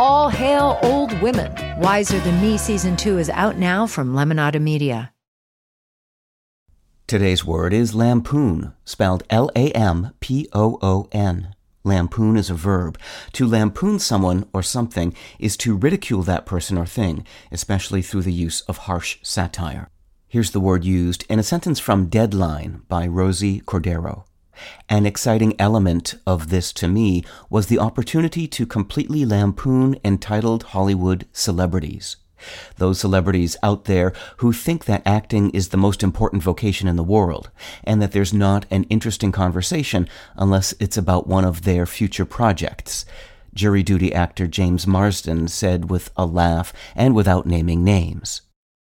All hail old women. Wiser Than Me season two is out now from Lemonada Media. Today's word is lampoon, spelled L A M P O O N. Lampoon is a verb. To lampoon someone or something is to ridicule that person or thing, especially through the use of harsh satire. Here's the word used in a sentence from Deadline by Rosie Cordero. An exciting element of this to me was the opportunity to completely lampoon entitled Hollywood celebrities. Those celebrities out there who think that acting is the most important vocation in the world, and that there's not an interesting conversation unless it's about one of their future projects. Jury duty actor James Marsden said with a laugh and without naming names.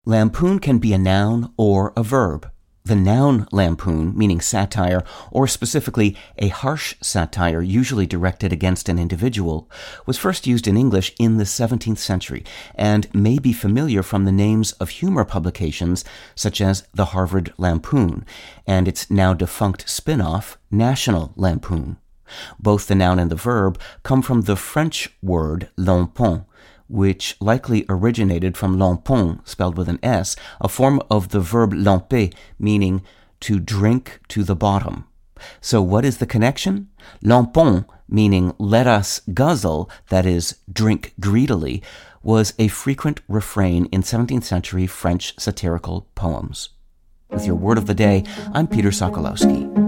Lampoon can be a noun or a verb. The noun lampoon, meaning satire, or specifically a harsh satire usually directed against an individual, was first used in English in the 17th century and may be familiar from the names of humor publications such as the Harvard Lampoon and its now defunct spin off, National Lampoon. Both the noun and the verb come from the French word lampon, which likely originated from lampons, spelled with an S, a form of the verb lamper, meaning to drink to the bottom. So what is the connection? Lampons, meaning let us guzzle, that is, drink greedily, was a frequent refrain in 17th century French satirical poems. With your word of the day, I'm Peter Sokolowski.